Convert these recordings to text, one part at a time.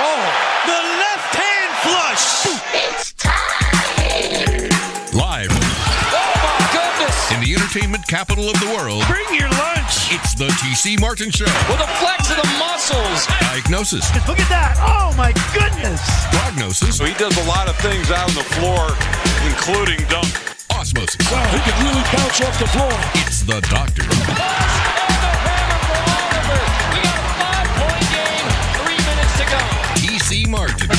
Oh, the left hand flush. It's time. Live Oh my goodness. in the entertainment capital of the world, Bring your lunch. it's the TC Martin Show. With a flex of the muscles. Diagnosis, Look at that. Oh, my goodness. prognosis, So he does a lot of things out on the floor, including dunk. osmosis. Wow, he can really bounce off the floor. It's the doctor. And the hammer for Oliver. We got a five-point game. Three minutes to go. TC Martin.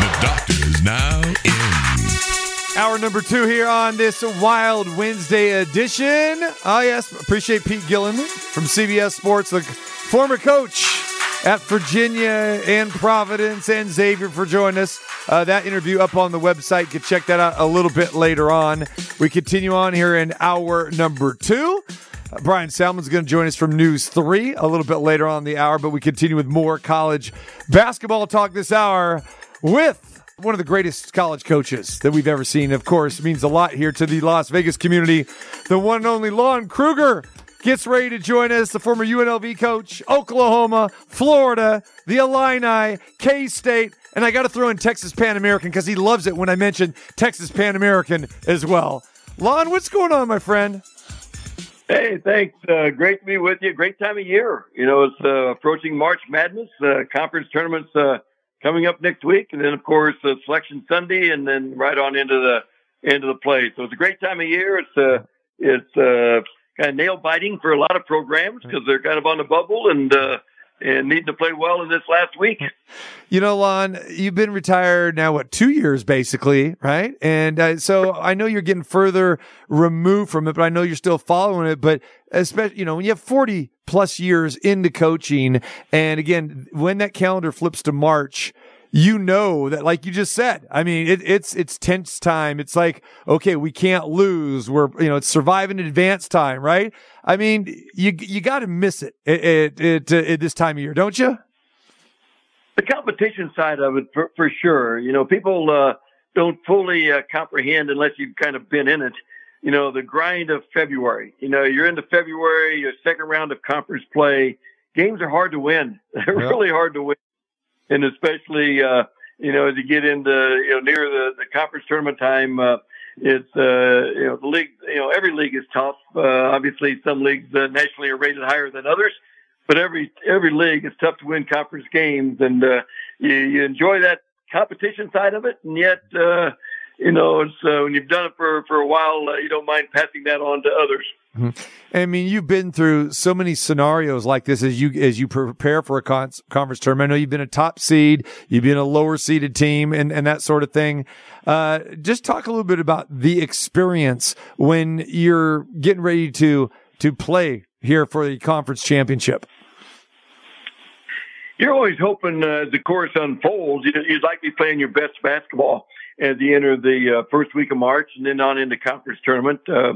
The doctor is now in. Hour number two here on this Wild Wednesday edition. Oh, yes. Appreciate Pete Gillen from CBS Sports, the former coach at Virginia and Providence, and Xavier for joining us. Uh, that interview up on the website. You can check that out a little bit later on. We continue on here in hour number two. Bryan Salmond's going to join us from News 3 a little bit later on the hour, but we continue with more college basketball talk this hour with one of the greatest college coaches that we've ever seen. Of course, means a lot here to the Las Vegas community. The one and only Lon Kruger gets ready to join us, the former UNLV coach, Oklahoma, Florida, the Illini, K State, and I got to throw in Texas Pan American because he loves it when I mention Texas Pan American as well. Lon, what's going on, my friend? Hey, thanks. Uh, great to be with you. Great time of year. You know, it's uh, approaching March Madness. Uh, conference tournaments uh, coming up next week, and then of course uh, Selection Sunday, and then right on into the into the play. So it's a great time of year. It's uh, it's uh, kind of nail biting for a lot of programs because they're kind of on the bubble and uh, and needing to play well in this last week. You know, Lon, you've been retired now, what, two years basically, right? And uh, so I know you're getting further removed from it, but I know you're still following it. But especially, you know, when you have 40 plus years into coaching, and again, when that calendar flips to March, you know that, like you just said, I mean, it, it's, it's tense time. It's like, okay, we can't lose. We're, you know, it's surviving advance time, right? I mean, you, you got to miss it at, at, at, at this time of year, don't you? the competition side of it for, for sure. You know, people uh, don't fully uh, comprehend unless you've kind of been in it. You know, the grind of February. You know, you're into February, your second round of conference play. Games are hard to win. They're Yeah. really hard to win, and especially uh, you know as you get into you know near the, the conference tournament time. Uh, it's uh, you know the league. You know every league is tough. Uh, obviously, some leagues uh, nationally are rated higher than others but every every league is tough to win conference games, and uh, you, you enjoy that competition side of it, and yet uh, you know it's uh, when you've done it for for a while, uh, you don't mind passing that on to others. I mean, you've been through so many scenarios like this as you as you prepare for a con- conference tournament. I know you've been a top seed, you've been a lower seeded team, and and that sort of thing. Uh, just talk a little bit about the experience when you're getting ready to to play here for the conference championship. You're always hoping uh, as the course unfolds, you'd, like to be playing your best basketball as you enter the uh, first week of March and then on into conference tournament. Uh,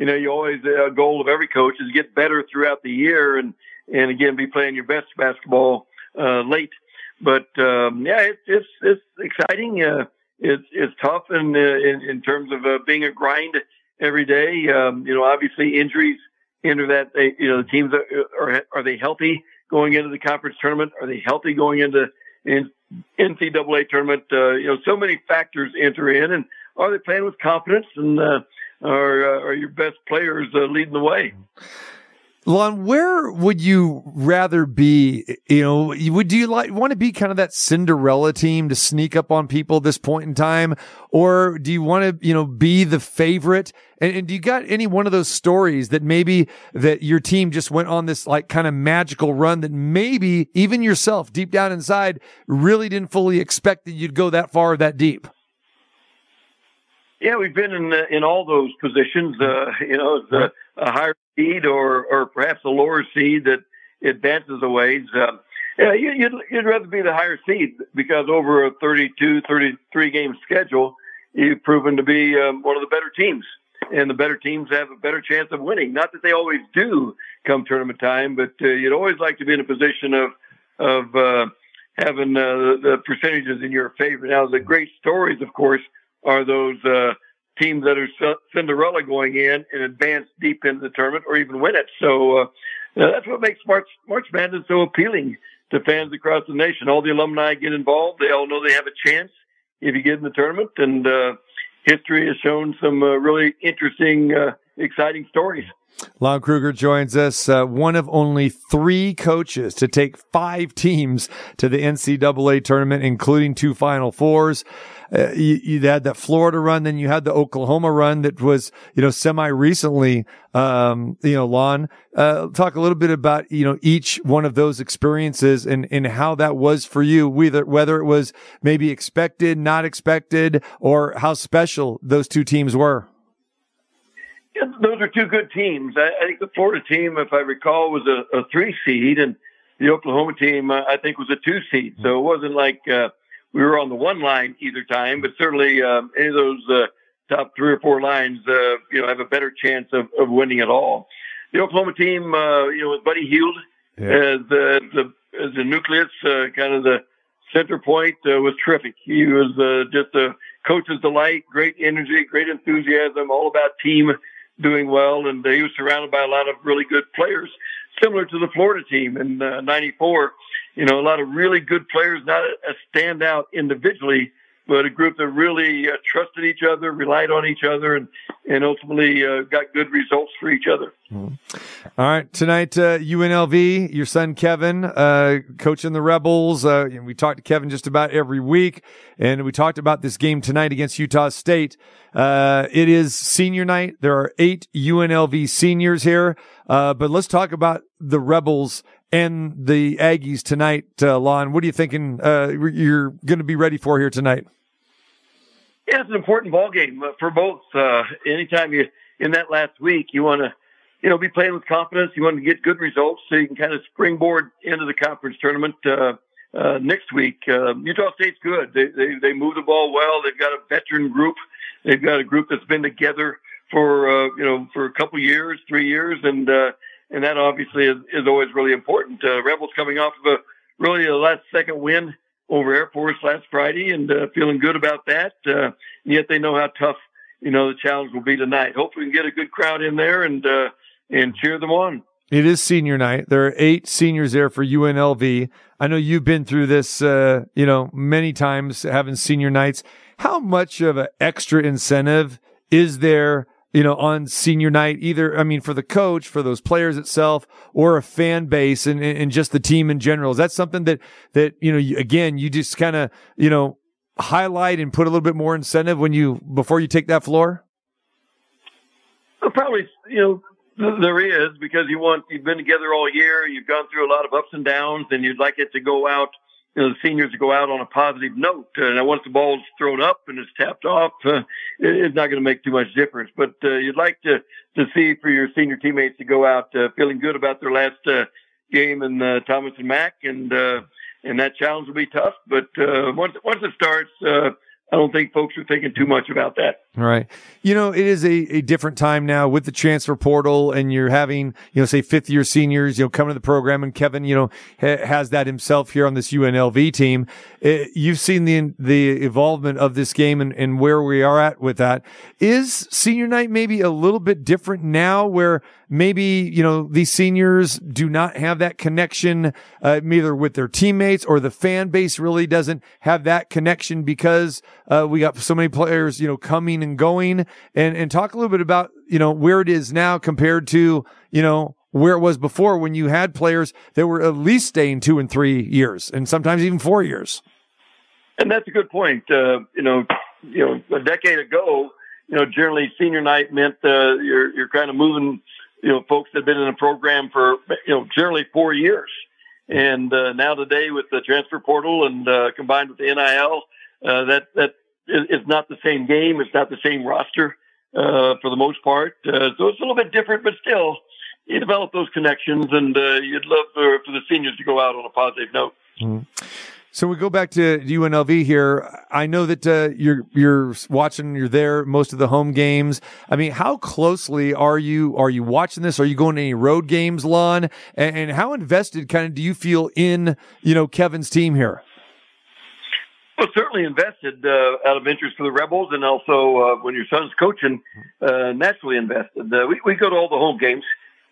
you know, you always a uh, goal of every coach is get better throughout the year and and again be playing your best basketball uh, late. But um, yeah, it's it's it's exciting. Uh, it's it's tough in uh, in, in terms of uh, being a grind every day. Um, you know, obviously injuries enter that. They, you know, the teams are, are are they healthy going into the conference tournament? Are they healthy going into in NCAA tournament? Uh, you know, so many factors enter in, and are they playing with confidence? And uh, are uh, are your best players uh, leading the way? Lon, where would you rather be? You know, would you like want to be kind of that Cinderella team to sneak up on people at this point in time, or do you want to, you know, be the favorite? And, and do you got any one of those stories that maybe that your team just went on this like kind of magical run that maybe even yourself deep down inside really didn't fully expect that you'd go that far that deep? Yeah, we've been in uh, in all those positions. Uh, you know, it's a, a higher seed or or perhaps a lower seed that advances a ways. Uh, yeah, you, you'd you'd rather be the higher seed because over a 32, 33 game schedule, you've proven to be um, one of the better teams, and the better teams have a better chance of winning. Not that they always do come tournament time, but uh, you'd always like to be in a position of of uh, having uh, the percentages in your favor. Now, the great stories, of course are those uh, teams that are Cinderella going in and advance deep into the tournament or even win it. So uh, that's what makes March March Madness so appealing to fans across the nation. All the alumni get involved. They all know they have a chance if you get in the tournament, and uh, history has shown some uh, really interesting, uh, exciting stories. Lon Kruger joins us, uh, one of only three coaches to take five teams to the NCAA tournament, including two Final Fours. Uh, you, you had that Florida run, then you had the Oklahoma run that was, you know, semi recently. Um, you know, Lon, uh, talk a little bit about, you know, each one of those experiences and, and how that was for you, whether, whether it was maybe expected, not expected, or how special those two teams were. Yeah, those are two good teams. I, I think the Florida team, if I recall, was a, a three seed, and the Oklahoma team, uh, I think, was a two seed. So it wasn't like uh, we were on the one line either time, but certainly uh, any of those uh, top three or four lines, uh, you know, have a better chance of, of winning it all. The Oklahoma team, uh, you know, with Buddy Hield Yeah. as the, the as the nucleus, uh, kind of the center point, uh, was terrific. He was uh, just a coach's delight, great energy, great enthusiasm, all about team doing well, and uh, he was surrounded by a lot of really good players, similar to the Florida team in uh, '94. You know, a lot of really good players, not a, a standout individually, but a group that really uh, trusted each other, relied on each other, and and ultimately uh, got good results for each other. All right, tonight uh, UNLV, your son Kevin, uh, coaching the Rebels. Uh, we talked to Kevin just about every week, and we talked about this game tonight against Utah State. Uh, it is senior night. There are eight UNLV seniors here, but let's talk about the Rebels and the Aggies tonight. Uh, Lon, what are you thinking? Uh, you're going to be ready for here tonight? It's an important ball game uh, for both. Uh, anytime you in that last week, you want to, you know, be playing with confidence. You want to get good results so you can kind of springboard into the conference tournament uh, uh, next week. Uh, Utah State's good. They, they they move the ball well. They've got a veteran group. They've got a group that's been together for uh, you know for a couple years, three years, and uh, and that obviously is, is always really important. Uh, Rebels coming off of a really a last second win over Air Force last Friday and uh, feeling good about that. Uh, yet they know how tough, you know, the challenge will be tonight. Hopefully we can get a good crowd in there and, uh, and cheer them on. It is senior night. There are eight seniors there for UNLV. I know you've been through this, uh, you know, many times having senior nights. How much of an extra incentive is there, you know, on senior night? Either, I mean, for the coach, for those players itself, or a fan base and, and just the team in general. Is that something that, that, you know, again, you just kind of, you know, highlight and put a little bit more incentive when you, before you take that floor? Probably, you know, there is because you want, you've been together all year. You've gone through a lot of ups and downs and you'd like it to go out, you know, the seniors to go out on a positive note. Uh, now, once the ball's thrown up and it's tapped off, uh, it, it's not going to make too much difference. But uh, you'd like to to see for your senior teammates to go out uh, feeling good about their last uh, game in uh, Thomas and Mack, and uh, and that challenge will be tough. But uh, once once it starts, uh, I don't think folks are thinking too much about that. Right. You know, it is a, a different time now with the transfer portal and you're having, you know, say fifth year seniors, you know, come to the program and Kevin, you know, ha- has that himself here on this UNLV team. Uh, you've seen the, the involvement of this game and, and where we are at with that. Is senior night maybe a little bit different now where maybe, you know, these seniors do not have that connection, uh, either with their teammates or the fan base really doesn't have that connection because, uh, we got so many players, you know, coming and going and, and talk a little bit about, you know, where it is now compared to, you know, where it was before when you had players that were at least staying two and three years and sometimes even four years. And that's a good point. Uh, you know, you know, a decade ago, you know, generally senior night meant uh, you're you're kind of moving, you know, folks that have been in a program for you know generally four years, and uh, now today with the transfer portal and uh, combined with the NIL, uh, that that is not the same game. It's not the same roster uh, for the most part. Uh, so it's a little bit different, but still, you develop those connections, and uh, you'd love for, for the seniors to go out on a positive note. So we go back to UNLV here. I know that uh, you're you're watching, you're there most of the home games. I mean, how closely are you are you watching this? Are you going to any road games, Lon? And, and how invested kind of do you feel in you know Kevin's team here? Well, certainly invested uh, out of interest for the Rebels, and also uh, when your son's coaching, uh, naturally invested. Uh, we, we go to all the home games.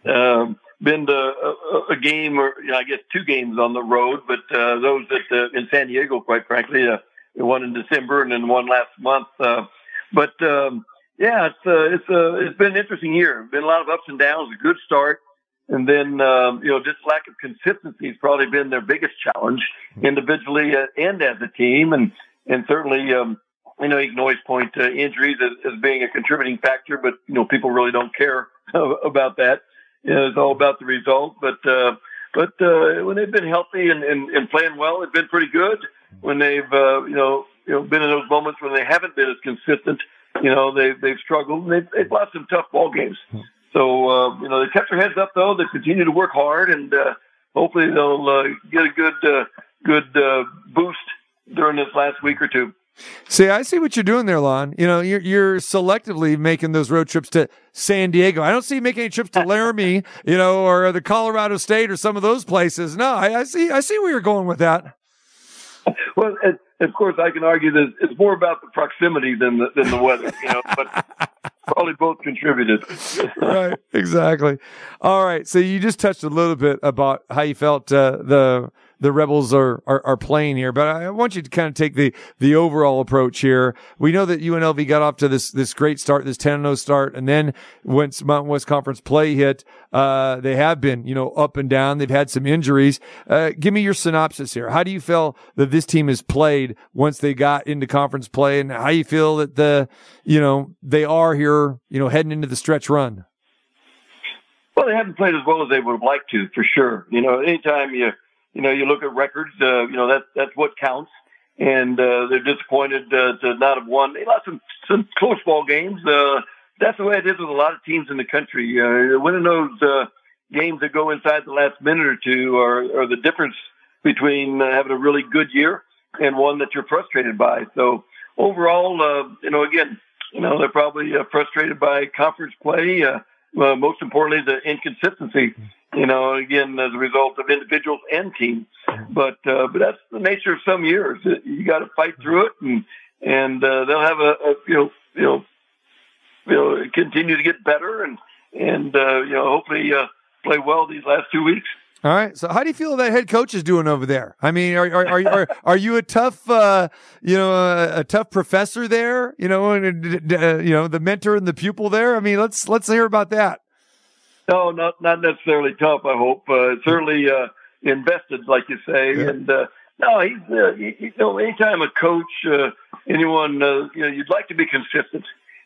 Um, been to a, a game, or you know, I guess two games on the road, but uh, those that uh, in San Diego, quite frankly, uh, one in December and then one last month. Uh, but um, yeah, it's uh, it's uh, it's been an interesting year. Been a lot of ups and downs. A good start. And then, um, you know, just lack of consistency has probably been their biggest challenge individually uh, and as a team. And, and certainly, um, you know, you can always point to injuries as, as being a contributing factor, but, you know, people really don't care about that. You know, it's all about the result. But, uh, but, uh, when they've been healthy and, and, and playing well, they've been pretty good. When they've, uh, you know, you know, been in those moments when they haven't been as consistent, you know, they've, they've struggled and they've, they've lost some tough ball games. So, uh, you know, they kept their heads up though. They continue to work hard and, uh, hopefully they'll, uh, get a good, uh, good, uh, boost during this last week or two. See, I see what you're doing there, Lon. You know, you're you're selectively making those road trips to San Diego. I don't see you making any trips to Laramie, you know, or the Colorado State or some of those places. No, I, I see I see where you're going with that. Well, and, of course, I can argue that it's more about the proximity than the, than the weather, you know, but probably both contributed. right, exactly. All right, so you just touched a little bit about how you felt uh, the the rebels are, are are playing here, but I want you to kind of take the the overall approach here. We know that UNLV got off to this this great start, this 10-0 start, and then once Mountain West Conference play hit, uh, they have been you know up and down. They've had some injuries. Uh, give me your synopsis here. How do you feel that this team has played once they got into conference play, and how you feel that the you know they are here, you know, heading into the stretch run? Well, they haven't played as well as they would have liked to, for sure. You know, anytime you you know you look at records, uh, you know that that's what counts. And uh, they're disappointed uh, to not have won. They lost some some close ball games. Uh, that's the way it is with a lot of teams in the country. Uh, winning those uh, games that go inside the last minute or two are, are the difference between uh, having a really good year and one that you're frustrated by. So overall, uh, you know, again, you know, they're probably uh, frustrated by conference play. Uh, uh, most importantly, the inconsistency. You know, again, as a result of individuals and teams. But uh, but that's the nature of some years. You got to fight through it, and and uh, they'll have a, a you know you know you know continue to get better, and and uh, you know hopefully uh, play well these last two weeks. All right. So, how do you feel that head coach is doing over there? I mean, are are are are, are you a tough, uh, you know, a, a, tough professor there? You know, and uh, you know the mentor and the pupil there. I mean, let's let's hear about that. No, not not necessarily tough. I hope uh, certainly uh, invested, like you say, Yeah. and uh, no, he's uh, you, you know anytime a coach, uh, anyone, uh, you know, you'd like to be consistent,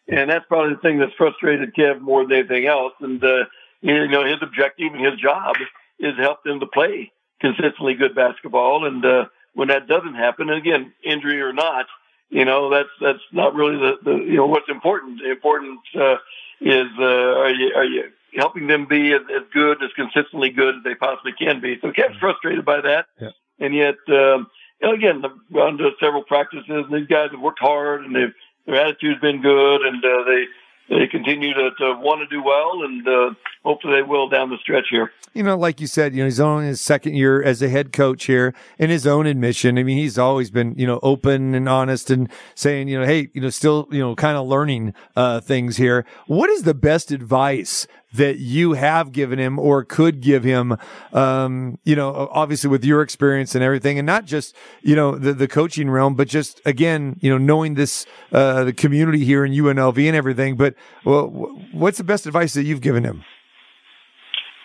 and that's probably the thing that's frustrated Kev more than anything else. And uh, you know, his objective and his job is to help them to play consistently good basketball. And uh, when that doesn't happen, and again, injury or not, you know, that's that's not really the, the you know what's important. The important uh, is uh, are you are you helping them be as, as good as consistently good as they possibly can be. So Kev's frustrated by that, Yeah. and yet um, you know, again, I've gone to several practices, and these guys have worked hard, and they've their attitude's been good, and uh, they they continue to, to want to do well, and uh, hopefully they will down the stretch here. You know, like you said, you know, he's only his second year as a head coach here in his own admission. I mean, he's always been, you know, open and honest and saying, you know, hey, you know, still, you know, kind of learning, uh, things here. What is the best advice that you have given him or could give him, um, you know, obviously with your experience and everything and not just, you know, the, the coaching realm, but just again, you know, knowing this, uh, the community here in UNLV and everything. But well, what's the best advice that you've given him?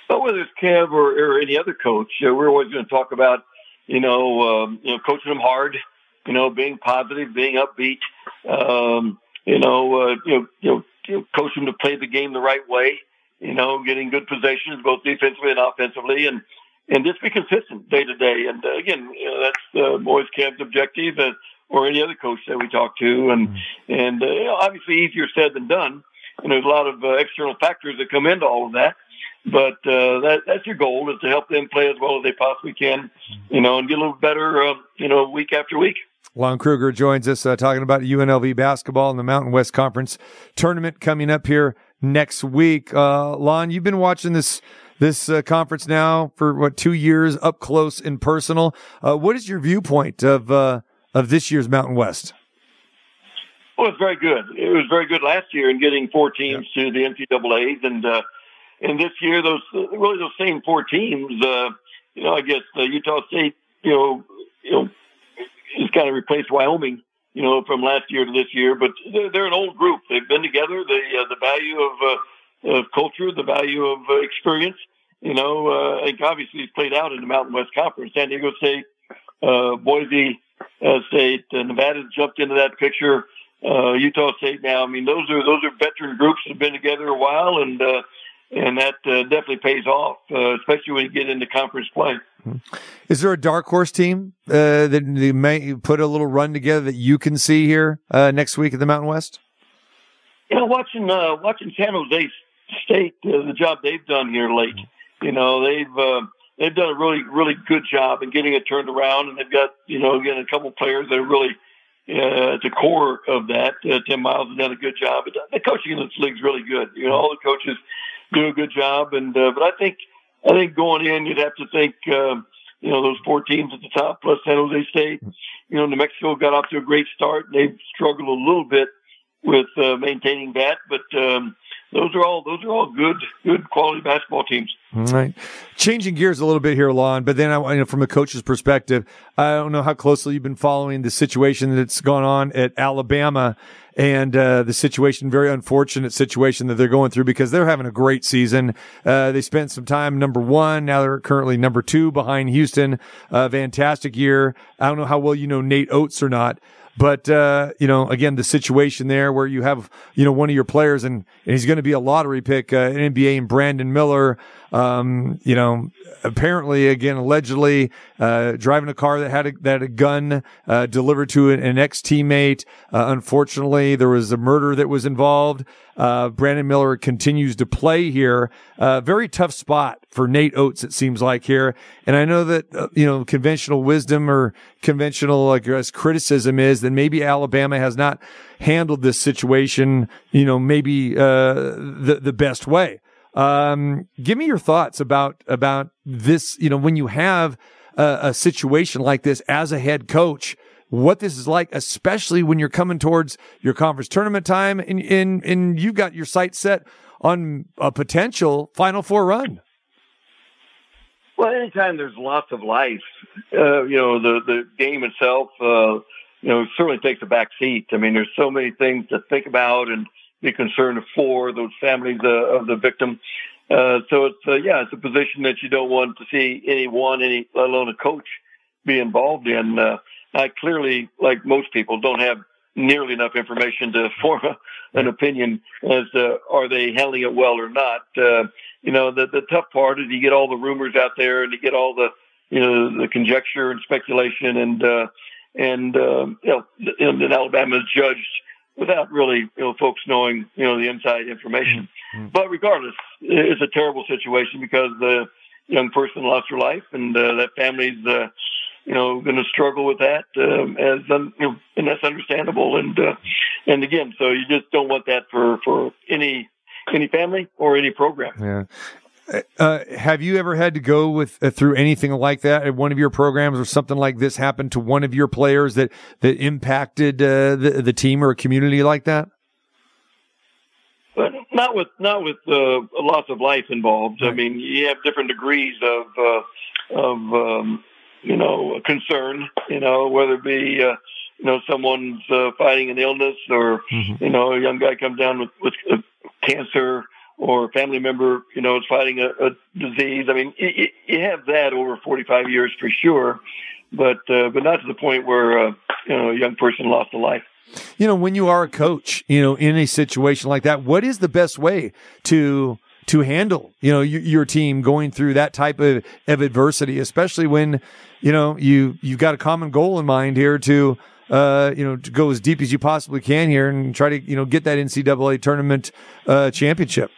But whether it's Kev or, or any other coach, uh, we're always going to talk about, you know, um, you know, coaching them hard, you know, being positive, being upbeat, um, you know, uh, you know, you know, you know, coach them to play the game the right way, you know, getting good possessions both defensively and offensively, and and just be consistent day to day. And uh, again, you know, that's uh, always Kev's objective, uh, or any other coach that we talk to, and and uh, you know, obviously easier said than done. And there's a lot of uh, external factors that come into all of that but uh, that, that's your goal is to help them play as well as they possibly can, you know, and get a little better, uh, you know, week after week. Lon Kruger joins us uh, talking about UNLV basketball and the Mountain West Conference tournament coming up here next week. Uh, Lon, you've been watching this this uh, conference now for what two years, up close and personal. Uh, what is your viewpoint of uh, of this year's Mountain West? Well, it's very good. It was very good last year in getting four teams to the NCAA's, and uh, and this year those really those same four teams. Uh, you know, I guess uh, Utah State, you know, you know, has kind of replaced Wyoming. You know, from last year to this year, but they're, they're an old group. They've been together. The uh, the value of uh, of culture, the value of uh, experience. You know, uh, think obviously it's played out in the Mountain West Conference. San Diego State, uh, Boise uh, State, uh, Nevada jumped into that picture uh, Utah State now. I mean, those are those are veteran groups that have been together a while, and uh, and that uh, definitely pays off, uh, especially when you get into conference play. Is there a dark horse team uh, that they may put a little run together that you can see here uh, next week at the Mountain West? You know, watching uh, watching San Jose State, uh, the job they've done here late. You know, they've uh, they've done a really really good job in getting it turned around, and they've got you know again a couple players that are really uh, at the core of that. Uh, Tim Miles has done a good job. The coaching in this league is really good. You know, all the coaches do a good job. And uh, but I think I think going in, you'd have to think. Um, you know those four teams at the top plus San Jose State. You know New Mexico got off to a great start. They've struggled a little bit with uh, maintaining that, but um, those are all those are all good good quality basketball teams. Right. Changing gears a little bit here, Lon, but then I, you know, from a coach's perspective, I don't know how closely you've been following the situation that's gone on at Alabama and uh, the situation, very unfortunate situation that they're going through because they're having a great season. Uh, they spent some time number one. Now they're currently number two behind Houston. Uh, fantastic year. I don't know how well you know Nate Oats or not. But, uh, you know, again, the situation there where you have, you know, one of your players and, and he's going to be a lottery pick, uh, NBA and Brandon Miller, um, you know, apparently again, allegedly, uh, driving a car that had a, that had a gun, uh, delivered to an, an ex teammate. Uh, unfortunately, there was a murder that was involved. Uh, Brandon Miller continues to play here. Uh, very tough spot for Nate Oats, it seems like here. And I know that, uh, you know, conventional wisdom or conventional, like, as criticism is that maybe Alabama has not handled this situation, you know, maybe, uh, the, the best way. Um, give me your thoughts about, about this, you know, when you have a, a situation like this as a head coach, what this is like, especially when you're coming towards your conference tournament time and, and, and you've got your sights set on a potential Final Four run. Well, anytime there's lots of life, uh, you know, the, the game itself, uh, you know, certainly takes a back seat. I mean, there's so many things to think about and be concerned for those families uh, of the victim. Uh, so it's, uh, yeah, it's a position that you don't want to see anyone, any, let alone a coach be involved in. Uh, I clearly, like most people, don't have nearly enough information to form a, an opinion as to are they handling it well or not. Uh, you know, the the tough part is you get all the rumors out there and you get all the you know the conjecture and speculation and uh, and um, you know and, and Alabama is judged without really you know folks knowing you know the inside information. Mm-hmm. But regardless, it's a terrible situation because the young person lost her life and uh, that family's. Uh, you know, going to struggle with that, um, as um, you know, and that's understandable. And uh, and again, so you just don't want that for for any any family or any program. Yeah. Uh, have you ever had to go with uh, through anything like that at one of your programs, or something like this happened to one of your players that that impacted uh, the the team or a community like that? But not with not with uh, loss of life involved. I mean, you have different degrees of uh, of um, you know concern. You know, whether it be uh, you know someone's uh, fighting an illness, or Mhm. you know a young guy comes down with with uh, cancer, or a family member you know is fighting a, a disease. I mean, you, you- have that over forty five years for sure, but uh, but not to the point where uh, you know a young person lost a life. You know, when you are a coach, you know, in a situation like that, what is the best way to to handle, you know, your, your team going through that type of, of adversity, especially when, you know, you you've got a common goal in mind here to uh, you know, to go as deep as you possibly can here and try to, you know, get that NCAA tournament uh, championship.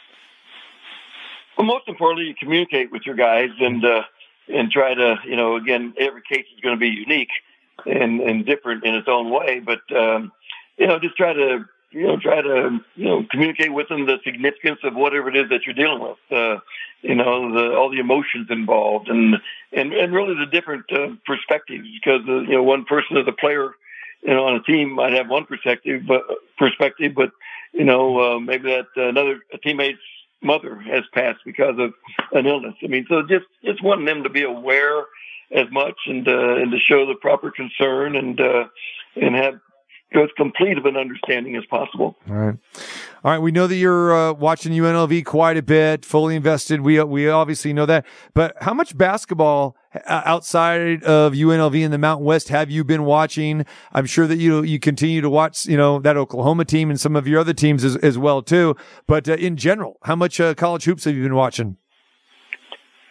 Well, most importantly, you communicate with your guys and uh, and try to, you know, again, every case is going to be unique and and different in its own way, but um, you know, just try to, you know, try to, you know, communicate with them the significance of whatever it is that you're dealing with. Uh, you know, the, all the emotions involved, and and and really the different uh, perspectives, because uh, you know, one person is a player you know, on a team might have one perspective, but perspective, but you know, uh, maybe that uh, another teammate's mother has passed because of an illness. I mean, so just just wanting them to be aware as much and uh, and to show the proper concern and uh, and have as complete of an understanding as possible. All right. All right. We know that you're uh, watching UNLV quite a bit, fully invested. We, we obviously know that. But how much basketball outside of UNLV in the Mountain West have you been watching? I'm sure that you, you continue to watch, you know, that Oklahoma team and some of your other teams as, as well, too. But uh, in general, how much uh, college hoops have you been watching?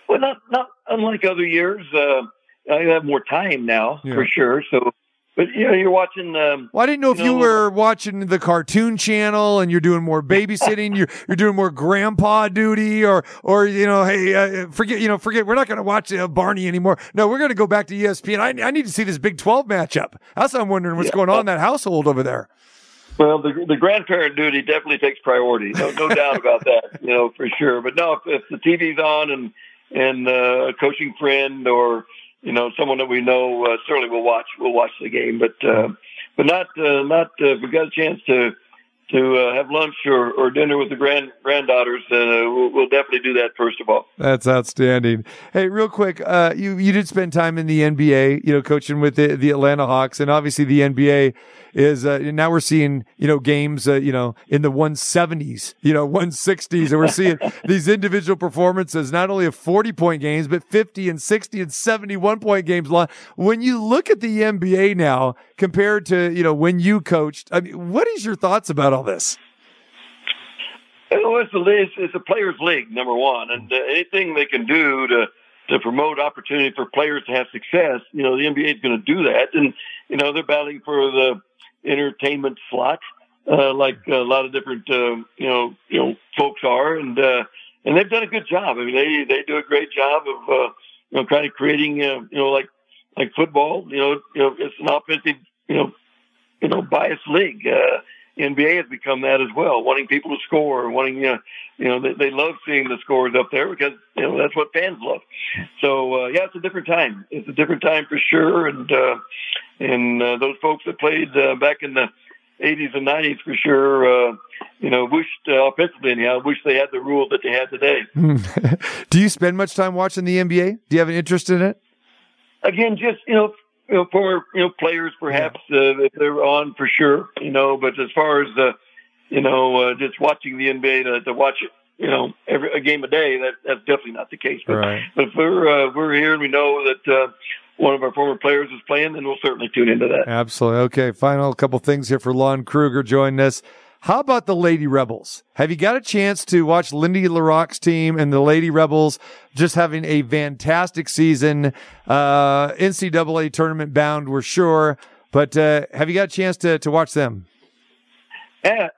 Well, not, not unlike other years. Uh, I have more time now Yeah. for sure. So, but you know, you're watching, um, Well, I didn't know if You you were watching the cartoon channel and you're doing more babysitting, you're you're doing more grandpa duty, or or you know, hey, uh, forget you know, forget we're not going to watch uh, Barney anymore. No, we're going to go back to ESPN. I, I need to see this Big Twelve matchup. That's what I'm wondering what's Yeah. going on in that household over there. Well, the the grandparent duty definitely takes priority. No, no doubt about that. You know for sure. But no, if, if the TV's on and and uh, a coaching friend or you know someone that we know, uh, certainly we'll watch. We'll watch the game. But uh, but not uh, not uh, if we got a chance to to uh, have lunch or, or dinner with the grand granddaughters. Uh, we'll, we'll definitely do that first of all. That's outstanding. Hey, real quick, uh, you you did spend time in the NBA, you know, coaching with the, the Atlanta Hawks, and obviously the NBA is uh, now we're seeing you know games, uh, you know, in the 170s, you know, 160s, and we're seeing these individual performances, not only of 40 point games, but 50 and 60 and 71 point games. When you look at the NBA now compared to you know when you coached, I mean, what is your thoughts about all this? Well, it's a it's, a players' league, number one, and uh, anything they can do to to promote opportunity for players to have success, you know, the NBA is going to do that, and you know they're battling for the entertainment slot, uh, like a lot of different uh, you know you know folks are, and uh, and they've done a good job. I mean, they they do a great job of uh, you know kind of creating uh, you know like like football. You know, you know it's an offensive you know you know biased league. Uh, NBA has become that as well, wanting people to score, wanting you know, you know they, they love seeing the scores up there because you know that's what fans love. So uh, yeah, it's a different time. It's a different time for sure, and uh, and uh, those folks that played uh, back in the 80s and 90s for sure, uh, you know, wished uh, offensively anyhow, wish they had the rule that they had today. Do you spend much time watching the NBA? Do you have an interest in it? again, just you know, you know, for you know players perhaps uh, if they're on for sure, you know. But as far as uh, you know, uh, just watching the NBA to, to watch it, you know, every a game a day, that that's definitely not the case. But, Right. but if we're uh, we're here and we know that uh, one of our former players is playing, then we'll certainly tune into that. Absolutely. Okay. Final couple things here for Lon Kruger joining us. How about the Lady Rebels? Have you got a chance to watch Lindy La Rocque's team and the Lady Rebels just having a fantastic season? Uh, NCAA tournament bound, we're sure. But uh, have you got a chance to, to watch them?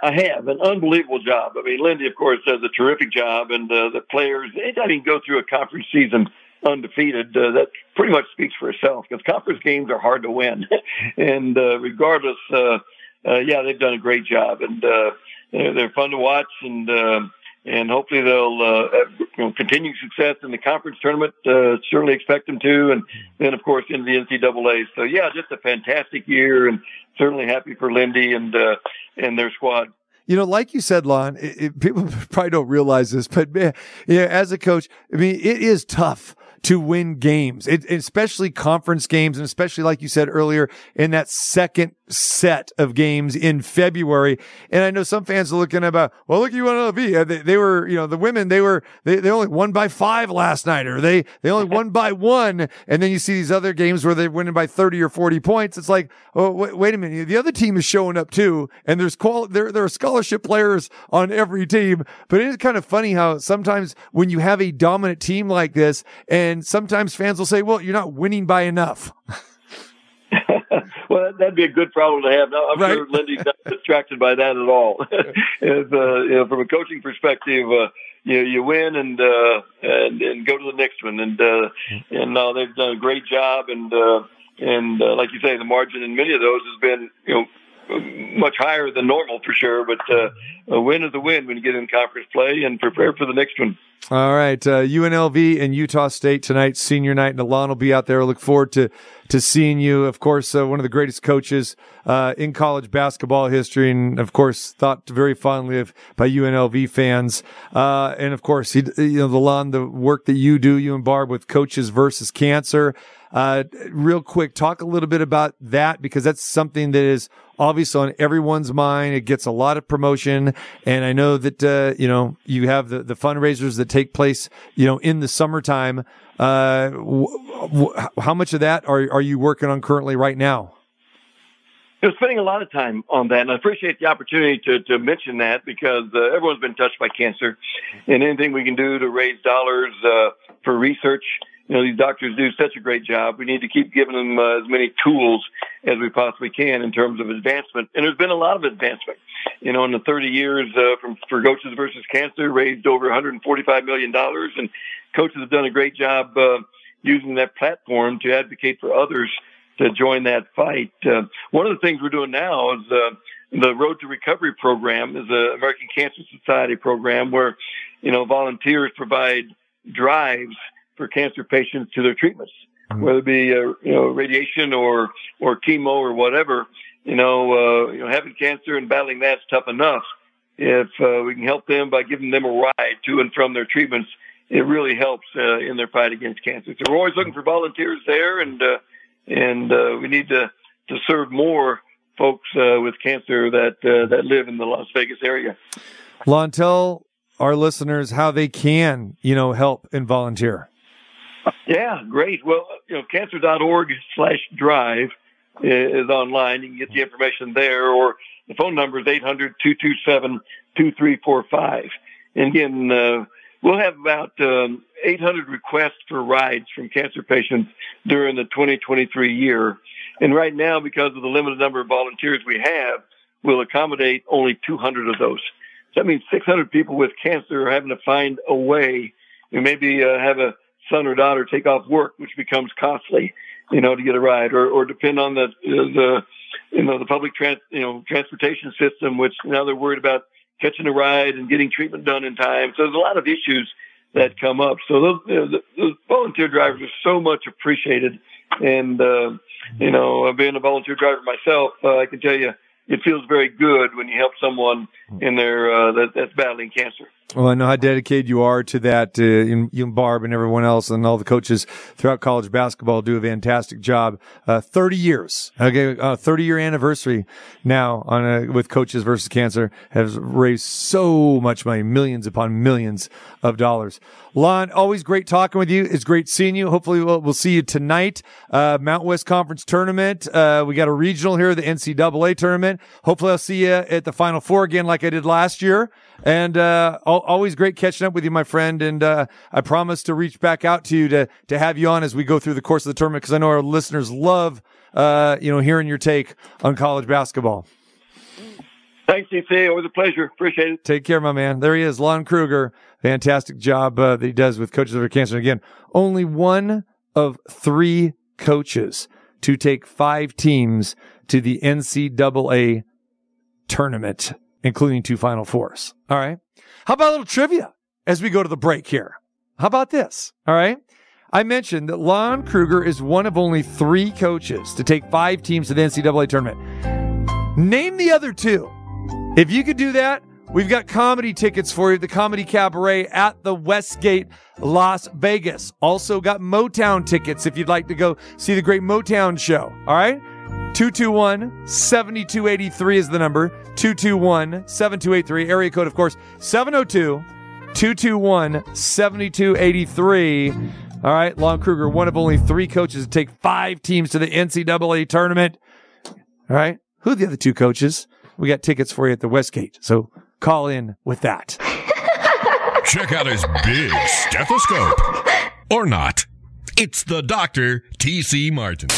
I have an unbelievable job. I mean, Lindy, of course, does a terrific job, and uh, the players. You can go through a conference season undefeated, uh, that pretty much speaks for itself. Because conference games are hard to win, and uh, regardless, uh, uh, yeah, they've done a great job, and uh, they're, fun to watch, and uh, and hopefully they'll uh, you know, continue success in the conference tournament. Uh, certainly expect them to, and then of course in the NCAA. So yeah, just a fantastic year, and certainly happy for Lindy and uh, and their squad. You know, like you said, Lon, it, it- people probably don't realize this, but man, yeah, as a coach, I mean, it is tough to win games, it, especially conference games, and especially like you said earlier in that second set of games in February. And I know some fans are looking about, well, look at UNLV. Uh, They, they were, you know, the women, they were, they, they only won by five last night, or they, they only won by one. And then you see these other games where they're winning by 30 or 40 points. It's like, oh, wait, wait a minute. The other team is showing up too. And there's qual, there, there are scholarship players on every team. But it is kind of funny how sometimes when you have a dominant team like this, and sometimes fans will say, well, you're not winning by enough. well, that'd be a good problem to have. No, I'm Right. sure Lindy's not distracted by that at all. As, uh, you know, from a coaching perspective, uh, you you win and uh, and and go to the next one, and uh, and uh, they've done a great job, and uh, and uh, like you say, the margin in many of those has been you know much higher than normal for sure. But uh, a win is a win when you get in conference play and prepare for the next one. All right, uh, UNLV and Utah State tonight, senior night, and Alon will be out there. I look forward to to seeing you. Of course, uh, one of the greatest coaches uh, in college basketball history, and of course, thought very fondly of by UNLV fans. Uh, and of course, he, you know, Alon, the work that you do, you and Barb with coaches versus cancer. Uh, real quick, talk a little bit about that because that's something that is obviously on everyone's mind. It gets a lot of promotion. And I know that, uh, you know, you have the, the fundraisers that take place, you know, in the summertime. Uh, w- w- how much of that are, are you working on currently right now? You know, spending a lot of time on that, and I appreciate the opportunity to, to mention that because uh, everyone's been touched by cancer, and anything we can do to raise dollars uh, for research. You know, these doctors do such a great job. We need to keep giving them uh, as many tools as we possibly can in terms of advancement. And there's been a lot of advancement. You know, in the 30 years uh, from for Coaches versus Cancer, raised over 145 million dollars, and coaches have done a great job uh, using that platform to advocate for others to join that fight. Uh, one of the things we're doing now is uh, the Road to Recovery program is the American Cancer Society program where, you know, volunteers provide drives for cancer patients to their treatments, whether it be, uh, you know, radiation or, or chemo or whatever. You know, uh, you know, having cancer and battling that's tough enough. If uh, we can help them by giving them a ride to and from their treatments, it really helps uh, in their fight against cancer. So we're always looking for volunteers there, and uh, and uh, we need to to serve more folks uh, with cancer that uh, that live in the Las Vegas area. Lon, tell our listeners how they can, you know, help and volunteer. Yeah, great. Well, you know, cancer.org slash drive is online. You can get the information there, or the phone number is 800 227 2345. And again, uh, we'll have about um, 800 requests for rides from cancer patients during the 2023 year. And right now, because of the limited number of volunteers we have, we'll accommodate only 200 of those. So that means 600 people with cancer are having to find a way and maybe uh, have a son or daughter take off work, which becomes costly, you know, to get a ride, or, or depend on the the you know the public trans you know transportation system, which now they're worried about catching a ride and getting treatment done in time. So there's a lot of issues that come up. So those, you know, the, those volunteer drivers are so much appreciated, and uh, you know, being a volunteer driver myself, uh, I can tell you it feels very good when you help someone in their uh, that, that's battling cancer. Well, I know how dedicated you are to that. Uh, you and Barb and everyone else and all the coaches throughout college basketball do a fantastic job. Uh, 30 years, okay, uh, 30 year anniversary now on a, with coaches versus cancer has raised so much money, millions upon millions of dollars. Lon, always great talking with you. It's great seeing you. Hopefully we'll, we'll see you tonight. Uh, Mount West Conference tournament. Uh, we got a regional here, the NCAA tournament. Hopefully I'll see you at the final four again, like I did last year. And, uh, al- always great catching up with you, my friend. And, uh, I promise to reach back out to you to, to have you on as we go through the course of the tournament. Cause I know our listeners love, uh, you know, hearing your take on college basketball. Thanks, TC. Always a pleasure. Appreciate it. Take care, my man. There he is, Lon Kruger. Fantastic job uh, that he does with Coaches Over Cancer. Again, only one of three coaches to take five teams to the NCAA tournament, including two Final Fours. All right. How about a little trivia as we go to the break here? How about this? All right. I mentioned that Lon Kruger is one of only three coaches to take five teams to the NCAA tournament. Name the other two. If you could do that, we've got comedy tickets for you, the Comedy Cabaret at the Westgate, Las Vegas. Also got Motown tickets if you'd like to go see the great Motown show. All right? 221 7283 is the number. 221 7283. Area code, of course, 702 221 7283. All right, Lon Kruger, one of only three coaches to take five teams to the NCAA tournament. All right, who are the other two coaches? We got tickets for you at the Westgate, so call in with that. Check out his big stethoscope. Or not. It's the Dr. T.C. Martin.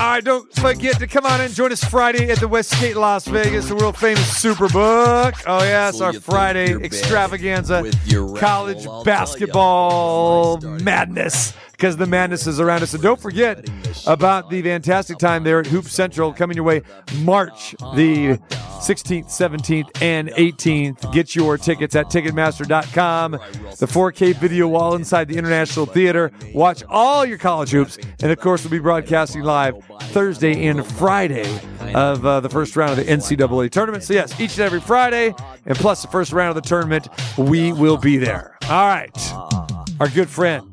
All right, don't forget to come on and join us Friday at the Westgate Las Vegas, the world famous Superbook. Oh, yes, So our Friday extravaganza, with your college I'll tell ya. basketball madness because the madness is around us. And don't forget about the fantastic time there at Hoop Central coming your way March the 16th, 17th, and 18th. Get your tickets at Ticketmaster.com. The 4K video wall inside the International Theater. Watch all your college hoops. And of course, we'll be broadcasting live Thursday and Friday of uh, the first round of the NCAA tournament. So, yes, each and every Friday, and plus the first round of the tournament, we will be there. All right. Our good friend,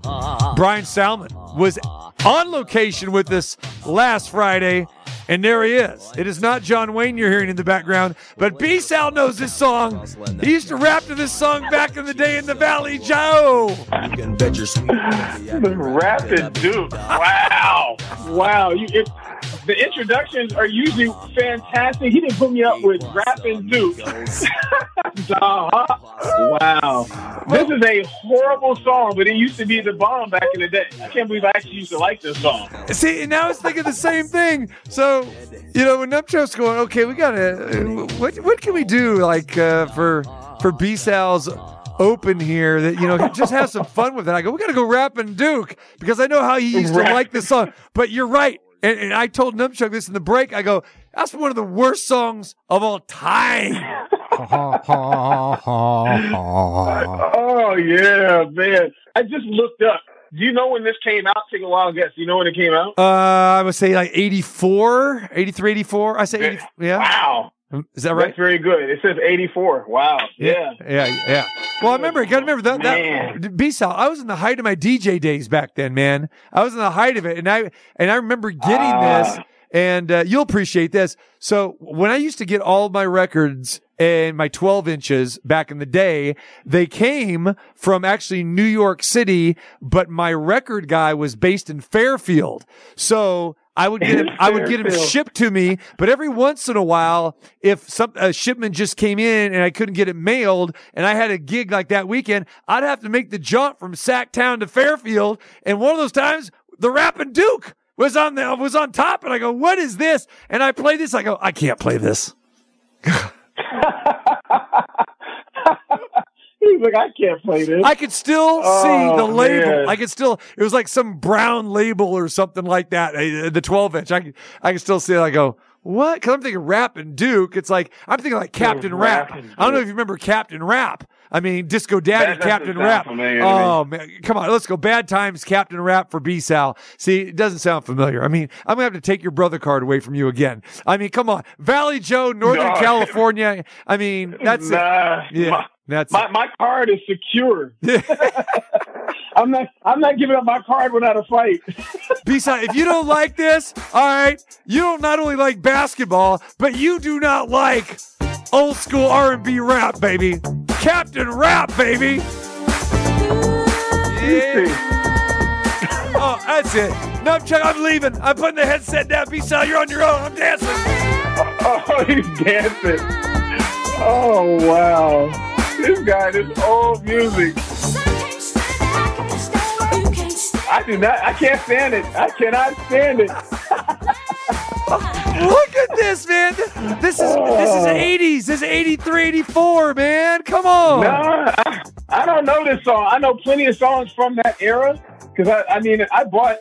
Bryan Salmond, was on location with us last Friday. And there he is. It is not John Wayne you're hearing in the background, but B Sal knows this song. He used to rap to this song back in the day in the Valley, Joe. The Rappin' Duke. Wow. Wow. You, it, the introductions are usually fantastic. He didn't put me up with Rappin' Duke. Uh-huh. wow. This is a horrible song, but it used to be the bomb back in the day. I can't believe I actually used to like this song. See, now I was thinking the same thing. So, you know, when Nupcho's going, okay, we gotta, what what can we do like uh, for for B Sal's open here that you know just have some fun with it. I go, we gotta go rapping Duke because I know how he used to like this song. But you're right, and, and I told Nupchuk this in the break. I go, that's one of the worst songs of all time. Oh, yeah, man. I just looked up. Do you know when this came out? Take a wild guess. Do you know when it came out? Uh, I would say like 84, 83, 84. I say 80, yeah. Wow. Is that right? That's very good. It says 84. Wow. Yeah. Yeah, yeah. Well, I remember. You got to remember that. Man. that B Sal. I was in the height of my DJ days back then, man. I was in the height of it, and I and I remember getting Ah. this. And uh, you'll appreciate this. So when I used to get all my records and my 12 inches back in the day, they came from actually New York City, but my record guy was based in Fairfield. So I would get him, I would get him shipped to me, but every once in a while, if some a shipment just came in and I couldn't get it mailed, and I had a gig like that weekend, I'd have to make the jump from Sacktown to Fairfield. And one of those times, the Rapping Duke was on the was on top, and I go, "What is this?" And I play this. I go, "I can't play this." He's like, I can't play this. I could still Oh, see the oh, label. man. I could still. It was like some brown label or something like that. The twelve inch. I could. I can still see it. I go. What? Because I'm thinking Rappin' Duke. It's like I'm thinking like Captain Rapp. I don't know if you remember Captain Rapp. I mean, Disco Daddy, That Captain Rapp. familiar Oh man, come on, let's go. Bad times, Captain Rapp for B Sal. See, it doesn't sound familiar. I mean, I'm gonna have to take your brother card away from you again. I mean, come on, Vallejo, Northern No. California. I mean, that's nah, it. Yeah, that's my, my card is secure. I'm not. I'm not giving up my card without a fight. B-side, if you don't like this, all right, you don't not only like basketball, but you do not like old school R&B rap, baby. Captain Rapp, baby. Yeah. Oh, that's it. No, I'm, Chuck, I'm leaving. I'm putting the headset down. B-side, you're on your own. I'm dancing. Oh, he's dancing. Oh wow! This guy, this old music. I do not. I can't stand it. I cannot stand it. Look at this, man. This is this is 80s. This is 83, 84, man. Come on. No, I, I don't know this song. I know plenty of songs from that era because I, I mean, I bought.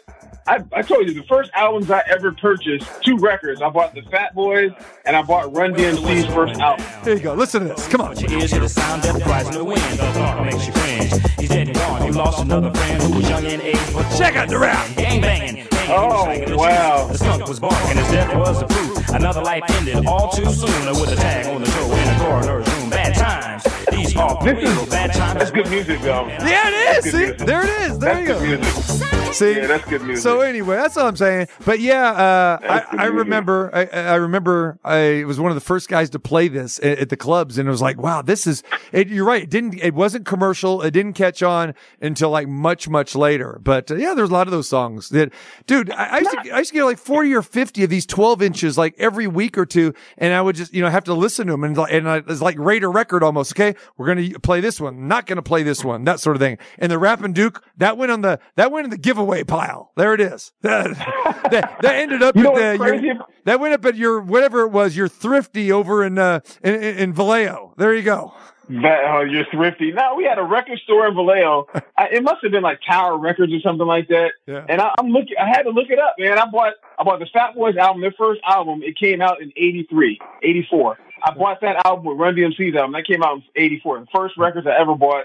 I, I told you the first albums I ever purchased, two records. I bought the Fat Boys and I bought Run DMC's first album. There you go. Listen to this. Come on. your ears to the sound that cries in the wind. The thought makes you cringe. He's dead and gone. You lost another friend who was young in age, but Check out the rap. gang banging. banging, Oh, wow. The skunk was barking. His death was the proof. Another life ended all too soon with a tag on the toe in the coroner's room. Bad times. These are This is bad times. that's good music though. Yeah, it is. See, there it is. There That's you go. music. See, Yeah, that's good music. So anyway, that's all I'm saying. But yeah, uh, I, I remember. I, I remember. I was one of the first guys to play this at, at the clubs, and it was like, wow, this is. It, you're right. It didn't. It wasn't commercial. It didn't catch on until like much, much later. But uh, yeah, there's a lot of those songs that, dude. I, I used to. I used to get like 40 or 50 of these 12 inches like every week or two, and I would just you know have to listen to them, and like- and I, it's like rate a record almost. Okay, we're gonna play this one. Not gonna play this one. That sort of thing. And the Rappin' Duke that went on the that went in the giveaway pile. There it is. That, that, that ended up You know at the, your, that went up at your whatever it was your thrifty over in uh in, in, in Vallejo. There you go. That, oh, you're thrifty. No, we had a record store in Vallejo. I, it must have been like Tower Records or something like that. Yeah. And I, I'm looking. I had to look it up, man. I bought I bought the Fat Boys album, their first album. It came out in '83, '84. I bought that album with Run DMC's album. That came out in '84. The first records I ever bought.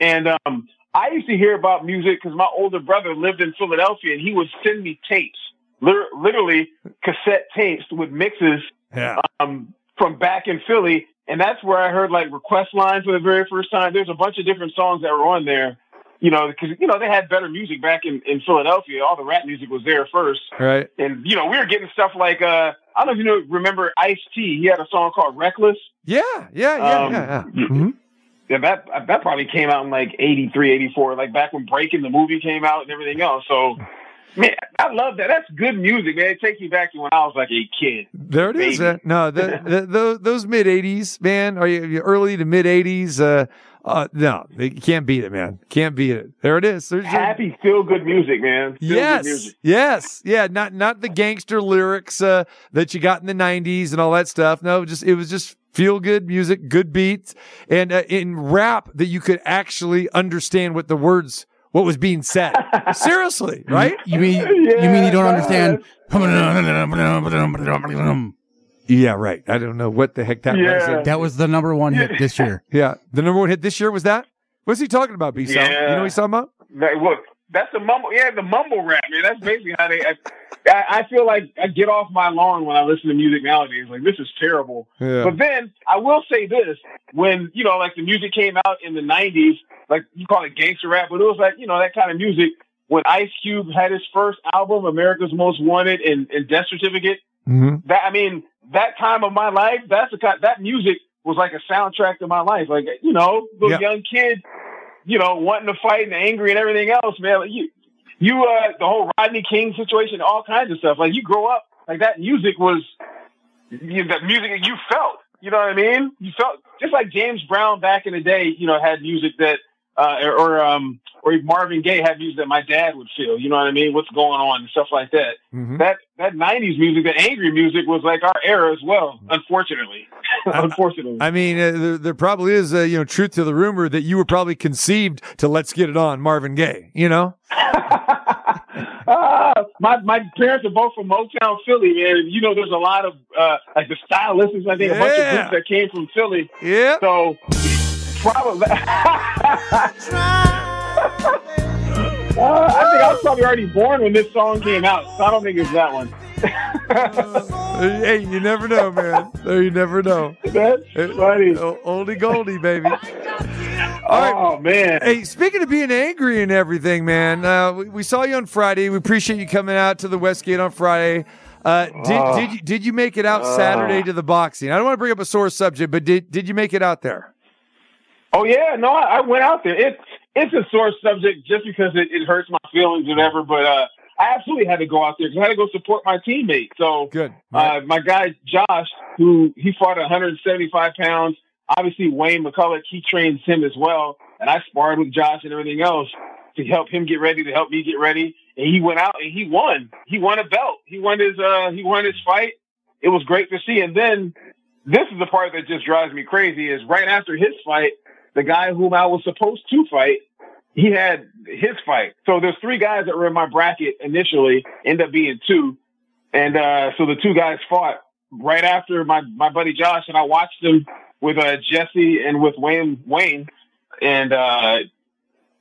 And um, I used to hear about music because my older brother lived in Philadelphia, and he would send me tapes, literally cassette tapes with mixes Yeah. um, from back in Philly, and that's where I heard like request lines for the very first time. There's a bunch of different songs that were on there, you know, because you know they had better music back in, in Philadelphia. All the rap music was there first, Right. and you know we were getting stuff like uh, I don't know if you know remember Ice T. He had a song called Reckless. Yeah. Yeah. Yeah. Um, yeah. yeah. Mhm. Yeah, that that probably came out in like 83, 84, like back when Breakin' the movie came out and everything else. So, man, I love that. That's good music, man. It takes me back to when I was like a kid. There it is. Baby. uh, no, the, the, the, those mid '80s, man, or early to mid '80s. Uh, uh, no, you can't beat it, man. Can't beat it. There it is. There's your- Happy, feel good music, man. Feel good yes, music. yes, yeah. Not not the gangster lyrics uh, that you got in the '90s and all that stuff. No, just it was just feel good music, good beats, and uh, in rap that you could actually understand what the words, what was being said. Seriously, right? You mean you mean you don't understand? Yeah, right. I don't know what the heck that Yeah. was. That was the number one hit this year. Yeah, the number one hit this year was that. What's he talking about, B? Sal? You know what he's talking about? That, look, that's the mumble. Yeah, the mumble rap, man. That's basically how they. I, I I feel like I get off my lawn when I listen to music nowadays. Like this is terrible. Yeah. But then I will say this: when you know, like the music came out in the '90s, like you call it gangster rap, but it was like you know that kind of music. When Ice Cube had his first album, America's Most Wanted, and, and Death Certificate, Mm-hmm. that I mean, that time of my life, that's the kind that music was like a soundtrack to my life. Like you know, little Yeah. young kid, you know, wanting to fight and angry and everything else, man. Like, you, you, uh, the whole Rodney King situation, all kinds of stuff. Like you grow up, like that music was, you, that music that you felt. You know what I mean? You felt just like James Brown back in the day. You know, had music that, uh, or, or um, or Marvin Gaye had music that my dad would feel. You know what I mean? What's going on and stuff like that Mhm. that that '90s music, the angry music, was like our era as well. Unfortunately, unfortunately. I mean, uh, there, there probably is, uh, you know, truth to the rumor that you were probably conceived to "Let's Get It On" Marvin Gaye. You know? Ah, my my parents are both from Motown, Philly, man. And you know, there's a lot of uh, like the stylists. I think a bunch of Yeah. groups that came from Philly. Yeah. So probably. Uh, I think I was probably already born when this song came out, so I don't think it's that one. hey, you never know, man. There, you never know. That's Uh, funny. Oldie Goldie, baby. All right. Oh man. Hey, speaking of being angry and everything, man, uh, we, we saw you on Friday. We appreciate you coming out to the Westgate on Friday. Uh, did, Oh. did, you, did you make it out Saturday to the boxing? I don't want to bring up a sore subject, but did, did you make it out there? Oh yeah, no, I, I went out there. It's it's a sore subject just because it, it hurts my feelings, whatever. But uh, I absolutely had to go out there because I had to go support my teammate. So Good. uh, my guy Josh, who he fought at 175 pounds. Obviously, Wayne McCullough, he trains him as well, and I sparred with Josh and everything else to help him get ready, to help me get ready. And he went out and he won. He won a belt. He won his uh, he won his fight. It was great to see. And then this is the part that just drives me crazy: is right after his fight, the guy whom I was supposed to fight, he had his fight. So there's three guys that were in my bracket initially, end up being two. And uh, so the two guys fought right after my, my buddy Josh, and I watched them with uh, Jesse and with Wayne Wayne. And uh,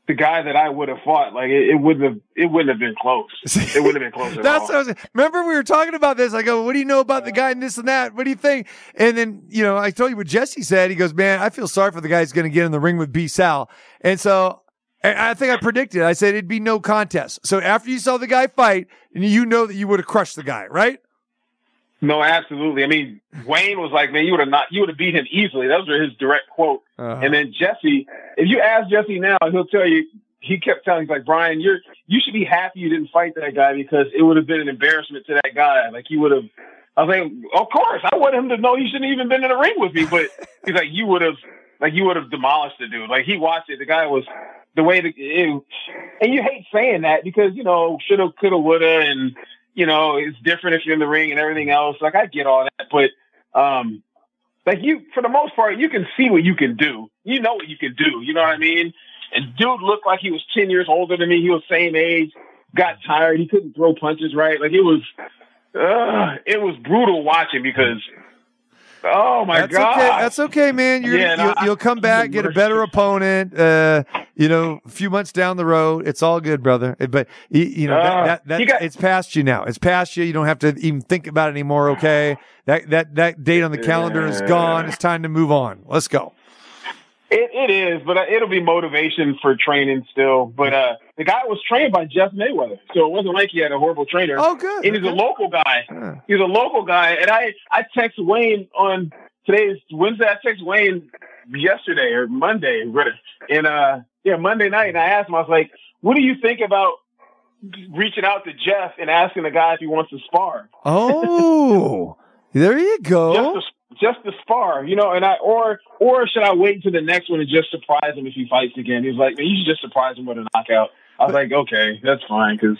the guy that I would have fought, like it, it wouldn't have it wouldn't have been close. It wouldn't have been close at That's all. what I was, remember we were talking about this. I go, what do you know about the guy and this and that? What do you think? And then, you know, I told you what Jesse said. He goes, man, I feel sorry for the guy who's going to get in the ring with B Sal. And so I I think I predicted, I said it'd be no contest. So after you saw the guy fight, and you know that you would have crushed the guy, right? No, absolutely. I mean, Wayne was like, man, you would have not, you would have beat him easily. Those were his direct quote. Uh-huh. And then Jesse, if you ask Jesse now, he'll tell you, he kept telling, he's like, Bryan, you're, you should be happy you didn't fight that guy because it would have been an embarrassment to that guy. Like, he would have, I was like, of course, I want him to know he shouldn't even been in the ring with me. But he's like, you would have, like, you would have demolished the dude. Like, he watched it. The guy was, the way the, it, and you hate saying that because, you know, shoulda, coulda, woulda, and, you know, it's different if you're in the ring and everything else. Like, I get all that. But, um, like you for the most part you can see what you can do. You know what you can do. You know what I mean? And dude looked like he was ten years older than me. He was same age. Got tired. He couldn't throw punches right. Like it was, uh, it was brutal watching because. Oh my That's god! okay. That's okay, man. You're, Yeah, no, you'll, I- you'll come back, get a better opponent. Uh, you know, a few months down the road, it's all good, brother. Uh, But you, you know Uh, that, that, that you got- it's past you now. It's past you. You don't have to even think about it anymore. Okay, that that that date on the calendar is gone. It's time to move on. Let's go. It, it is, but uh, it'll be motivation for training still. But uh, the guy was trained by Jeff Mayweather, so it wasn't like he had a horrible trainer. Oh, good. And he's a local guy. Huh. He's a local guy, and I I text Wayne on today's Wednesday. I text Wayne yesterday or Monday, and uh, yeah, Monday night, and I asked him, I was like, "What do you think about reaching out to Jeff and asking the guy if he wants to spar?" Oh, there you go. Just to, far, you know, and I or or should I wait until the next one and just surprise him if he fights again? He's like, man, you should just surprise him with a knockout. I was like, okay, that's fine because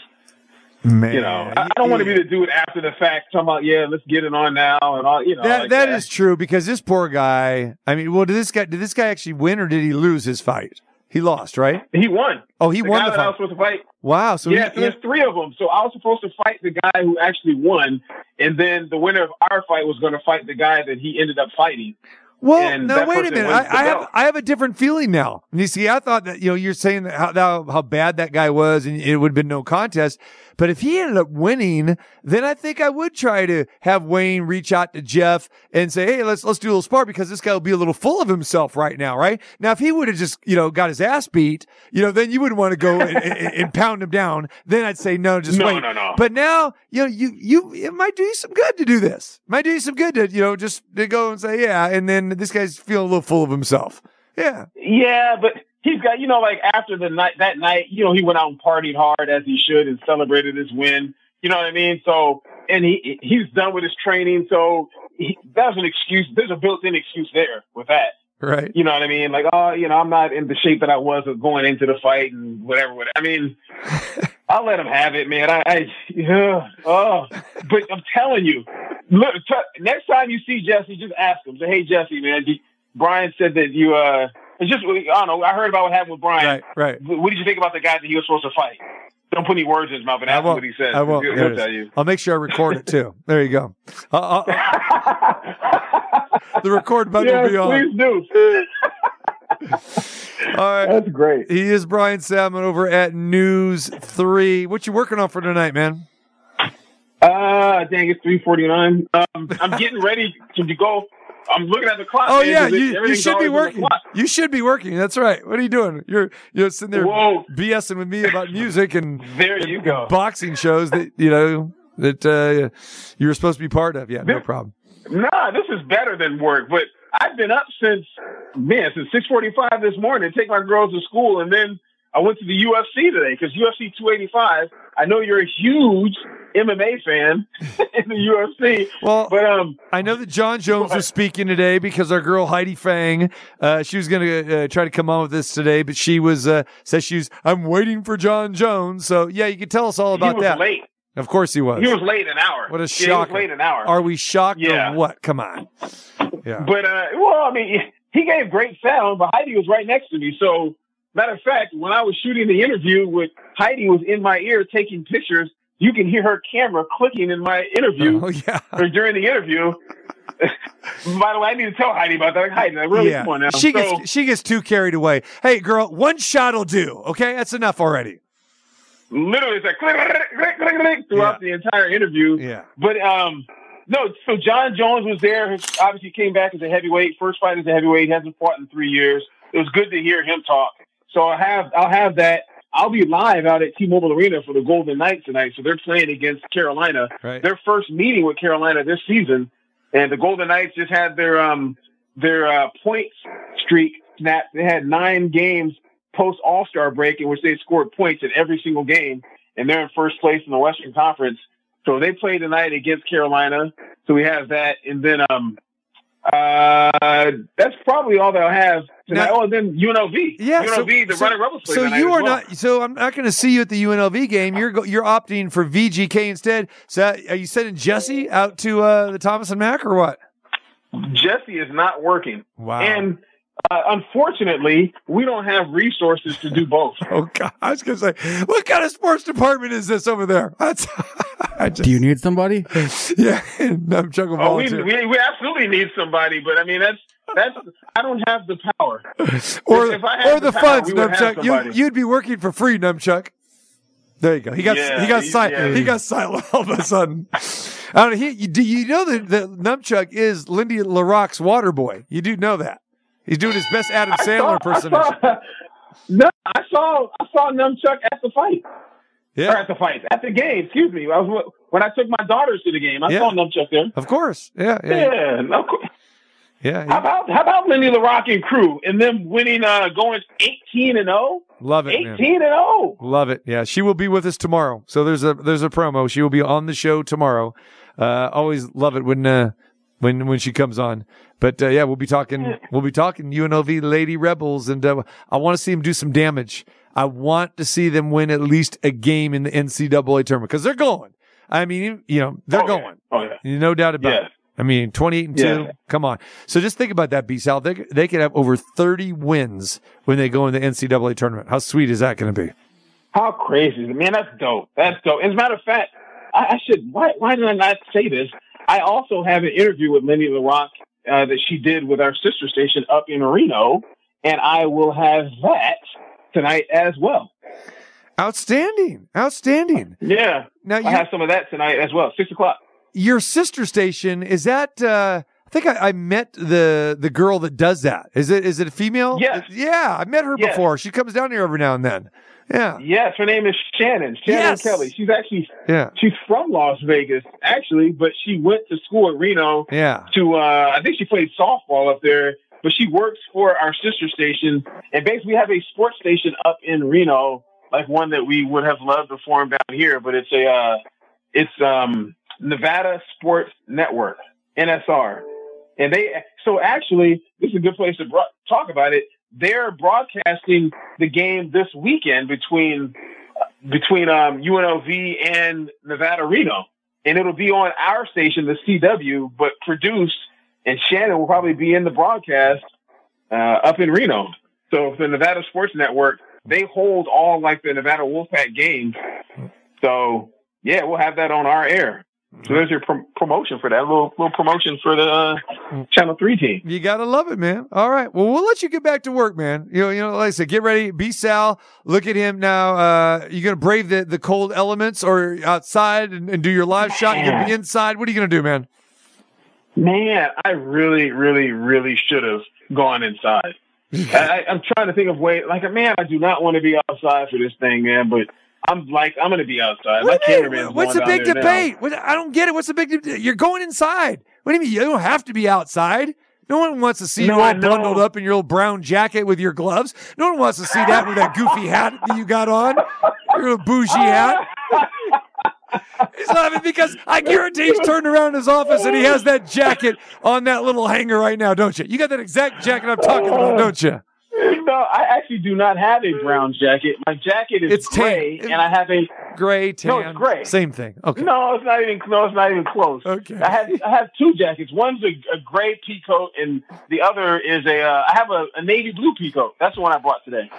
man. you know I, I don't want to be the dude after the fact talking about yeah, let's get it on now and all you know. that like that is true because this poor guy. I mean, well, did this guy did this guy actually win or did he lose his fight? He lost, right? he won. Oh, he the won guy the that I was fight. supposed to fight. Wow. So yeah, he, so there's three of them. So I was supposed to fight the guy who actually won, and then the winner of our fight was going to fight the guy that he ended up fighting. Well, And now wait a minute. I, I have. I have a different feeling now. You see, I thought that you know you're saying that how how, how bad that guy was, and it would have been no contest. But if he ended up winning, then I think I would try to have Wayne reach out to Jeff and say, "Hey, let's let's do a little spar because this guy will be a little full of himself right now, right?" Now, if he would have just you know got his ass beat, you know, then you wouldn't want to go and, and, and pound him down. Then I'd say no, just No, wait. no, no. But now, you know, you you it might do you some good to do this. Might do you some good to you know just to go and say yeah, and then this guy's feeling a little full of himself. Yeah, Yeah, but he's got you know like after the night that night, you know he went out and partied hard as he should and celebrated his win. You know what I mean? So and he he's done with his training, so he, that's an excuse. There's a built-in excuse there with that. right. You know what I mean? Like, oh, you know, I'm not in the shape that I was of going into the fight and whatever. whatever. I mean, I'll let him have it, man. I, I yeah, oh, but I'm telling you, look, t- next time you see Jesse, just ask him. Say, hey, Jesse, man, do- Bryan said that you, uh, it's just, I don't know. I heard about what happened with Bryan. Right, right. What did you think about the guy that he was supposed to fight? Don't put any words in his mouth and ask what he says. I won't. He'll, he'll tell you. I'll make sure I record it too. There you go. Uh, uh, the record button yeah, will be on. please do. All right. That's great. He is Bryan Salmond over at News Three. What you working on for tonight, man? Uh, dang, it's three forty nine. Um, I'm getting ready to go. I'm looking at the clock. Oh man, yeah, you, you should be always on the working. You should be working. That's right. What are you doing? You're you're sitting there Whoa. BSing with me about music and There you go. boxing shows that you know that uh, you were supposed to be part of. Yeah, no problem. Nah, this is better than work. But I've been up since man since six forty five this morning to take my girls to school, and then I went to the UFC today because UFC two eighty five. I know you're a huge MMA fan in the UFC, Well, but um, I know that Jon Jones was speaking today because our girl Heidi Fang, uh, she was going to uh, try to come on with this today, but she was uh, says she's I'm waiting for Jon Jones. So yeah, you can tell us all about that. late. Of course he was. He was late an hour. What a Yeah, he was late an hour. Are we shocked Yeah. or what? Come on. Yeah. But uh, well, I mean, he gave great sound, but Heidi was right next to me. So, matter of fact, when I was shooting the interview with Heidi was in my ear taking pictures, you can hear her camera clicking in my interview Oh yeah. or during the interview. By the way, I need to tell Heidi about that. Like, Heidi, like, really, yeah. come on now. She So- gets she gets too carried away. Hey, girl, one shot'll do. Okay, that's enough already. literally it's like click, click, click, click, throughout the entire interview. Yeah. But um, no. So Jon Jones was there. He obviously came back as a heavyweight. First fight as a heavyweight. He hasn't fought in three years. It was good to hear him talk. So I have I'll have that. I'll be live out at T-Mobile Arena for the Golden Knights tonight. So they're playing against Carolina. Right. Their first meeting with Carolina this season, and the Golden Knights just had their um their uh, point streak snapped. They had nine games post All Star break in which they scored points in every single game, and they're in first place in the Western Conference. So they play tonight against Carolina. So we have that, and then um, uh, that's probably all that I have tonight. Now- oh, and then UNLV, Yeah, so- UNLV, the so- running rebels So you are well. not. So I'm not going to see you at the UNLV game. You're go, you're opting for VGK instead. So are you sending Jesse out to uh, the Thomas and Mack or what? Jesse is not working. Wow. And uh, unfortunately, we don't have resources to do both. Oh God, I was gonna say, what kind of sports department is this over there? That's, I just, Do you need somebody? yeah, I'm chuckle Oh, we, we we absolutely need somebody, but I mean that's that's I don't have the power. or if I had or the the power, funds, we would Numchuck. You, you'd be working for free, Numchuck. There you go. He got Yeah, he got he- silent. yeah. He got silent all of a sudden. I don't know. He, you, do you know that, that Numchuck is Lindy La Rocque's water boy? You do know that. He's doing his best Adam I Sandler saw- I saw- no, I saw I saw Numchuck at the fight. Or Yeah, at the fight, at the game. Excuse me. I was when I took my daughters to the game. I Yeah. saw Numchuck there. of course. Yeah, yeah, Yeah, no, co- yeah. How about how about Lindy La Rocque and crew and them winning, uh, going eighteen and 0? Love it, man. 18 and oh? 0. Love it. Yeah, she will be with us tomorrow. So there's a there's a promo. She will be on the show tomorrow. Uh, always love it when uh, when when she comes on. But uh, yeah, we'll be talking we'll be talking UNLV Lady Rebels, and uh, I want to see them do some damage. I want to see them win at least a game in the NCAA tournament because they're going. I mean, you know, they're Oh, yeah. going. Oh yeah. No doubt about Yeah. it. I mean, 28 and 2. Yeah. Come on. So just think about that, B Sal. They, they could have over 30 wins when they go in the NCAA tournament. How sweet is that going to be? How crazy? Man, that's dope. That's dope. As a matter of fact, I, I should why why did I not say this? I also have an interview with Lindy La Rocque uh, that she did with our sister station up in Reno, and I will have that tonight as well. Outstanding. Outstanding. Yeah. Now, I you, have some of that tonight as well. Six o'clock. your sister station, is that, uh, I think I, I met the the girl that does that. Is it is it a female? Yes. Yeah, I met her Yes. before. She comes down here every now and then. Yeah. Yes, her name is Shannon. Shannon Yes. Kelly. She's actually Yeah. she's from Las Vegas, actually, but she went to school at Reno Yeah. to uh I think she played softball up there, but she works for our sister station and basically we have a sports station up in Reno, like one that we would have loved to form down here, but it's a uh it's um Nevada Sports Network, NSR. And they so actually this is a good place to bro- talk about it. They're broadcasting the game this weekend between between um UNLV and Nevada Reno and it'll be on our station, the CW, but produced, and Shannon will probably be in the broadcast uh, up in Reno. So the Nevada Sports Network, they hold all like the Nevada Wolfpack games. So yeah, we'll have that on our air. So there's your prom- promotion for that little little promotion for the uh, Channel Three team. You gotta love it, man. All right. Well, we'll let you get back to work, man. You know, you know, like I said, get ready. B Sal. Look at him now. Uh, you gonna brave the, the cold elements or outside and, and do your live shot? You gonna be inside? What are you gonna do, man? Man, I really, really, really should have gone inside. I, I'm trying to think of ways. Like, man, I do not want to be outside for this thing, man. But I'm like, I'm going to be outside. What do you mean? cameraman's What's the big debate? What, I don't get it. What's the big debate? You're going inside. What do you mean? You don't have to be outside. No one wants to see No, you all bundled up in your little brown jacket with your gloves. No one wants to see that with that goofy hat that you got on, your little bougie hat. He's laughing because I guarantee he's turned around in his office and he has that jacket on that little hanger right now, don't you? You got that exact jacket I'm talking about, don't you? No, I actually do not have a brown jacket. My jacket is It's tan. gray, and I have a Gray, tan. No, it's gray. Same thing. Okay. no. It's not even no. It's not even close. Okay. I have I have two jackets. One's a, a gray pea coat, and the other is a. Uh, I have a, a navy blue pea coat. That's the one I bought today.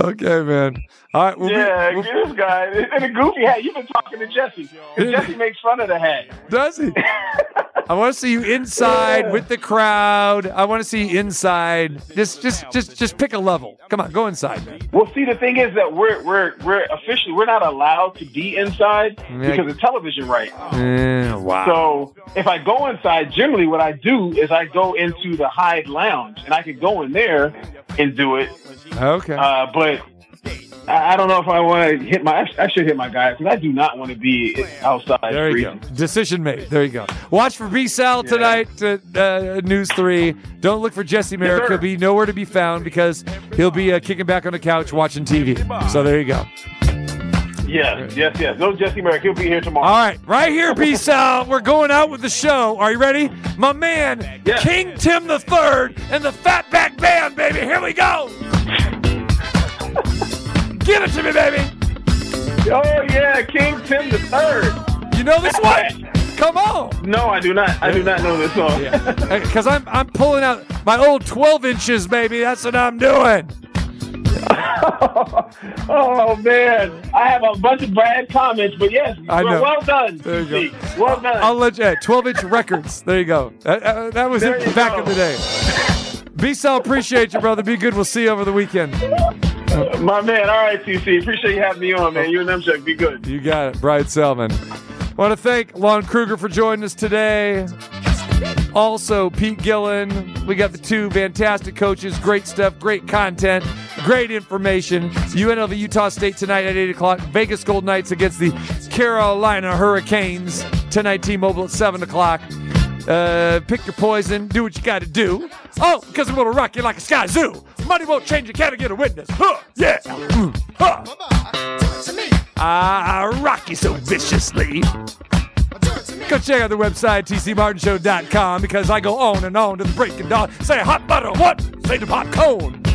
Okay, man. All right. We'll be- yeah, we'll- this guy and a goofy hat. You've been talking to Jesse. Jesse makes fun of the hat. Does he? I want to see you inside with the crowd. I want to see you inside. Just, just, just, just pick a level. Come on, go inside, man. Well, see, the thing is that we're we're we're officially we're not allowed to be inside because of television rights. Eh, wow. So if I go inside, generally what I do is I go into the Hyde Lounge, and I can go in there and do it. okay. Uh, but I, don't know if I want to hit my. I should hit my guys because I do not want to be outside. there you go. Decision made. There you go. Watch for B Sal tonight at uh, News 3. Don't look for Jesse Merrick. sir. He'll be nowhere to be found because he'll be uh, kicking back on the couch watching TV. So there you go. Yes, yes, yes. No Jesse Merrick. He'll be here tomorrow. All right, right here, B Sal. We're going out with the show. Are you ready? My man, Yeah. King Tim the Third and the Fatback Band, baby. Here we go. Give it to me, baby. Oh yeah, King Tim the Third. You know this one? Come on. No, I do not. I do not know this song. Because I'm I'm pulling out my old 12 inches, baby. That's what I'm doing. oh man, I have a bunch of bad comments, but yes, I know. well done. There you go. Well done. I'll let you. Hey, 12 inch records. There you go. That, uh, that was There it back go. in the day. B Sal, appreciate you, brother. Be good. We'll see you over the weekend. My man, all right, TC. Appreciate you having me on, man. You and them Chuck, be good. You got it, Bryan Salmond. Want to thank Lon Kruger for joining us today. Also, Pete Gillen. We got the two fantastic coaches. Great stuff, great content, great information. UNLV Utah State tonight at 8 o'clock. Vegas Gold Knights against the Carolina Hurricanes tonight. T-Mobile at 7 o'clock. Uh, pick your poison. Do what you got to do. Oh, because I'm going to rock you like a sky zoo. Money won't change. You can't get a witness. Huh, yeah. Mm, huh. I rock you so viciously. Go check out the website, tcmartinshow.com, because I go on and on to the break of dawn. Say hot butter, what? Say the popcorn.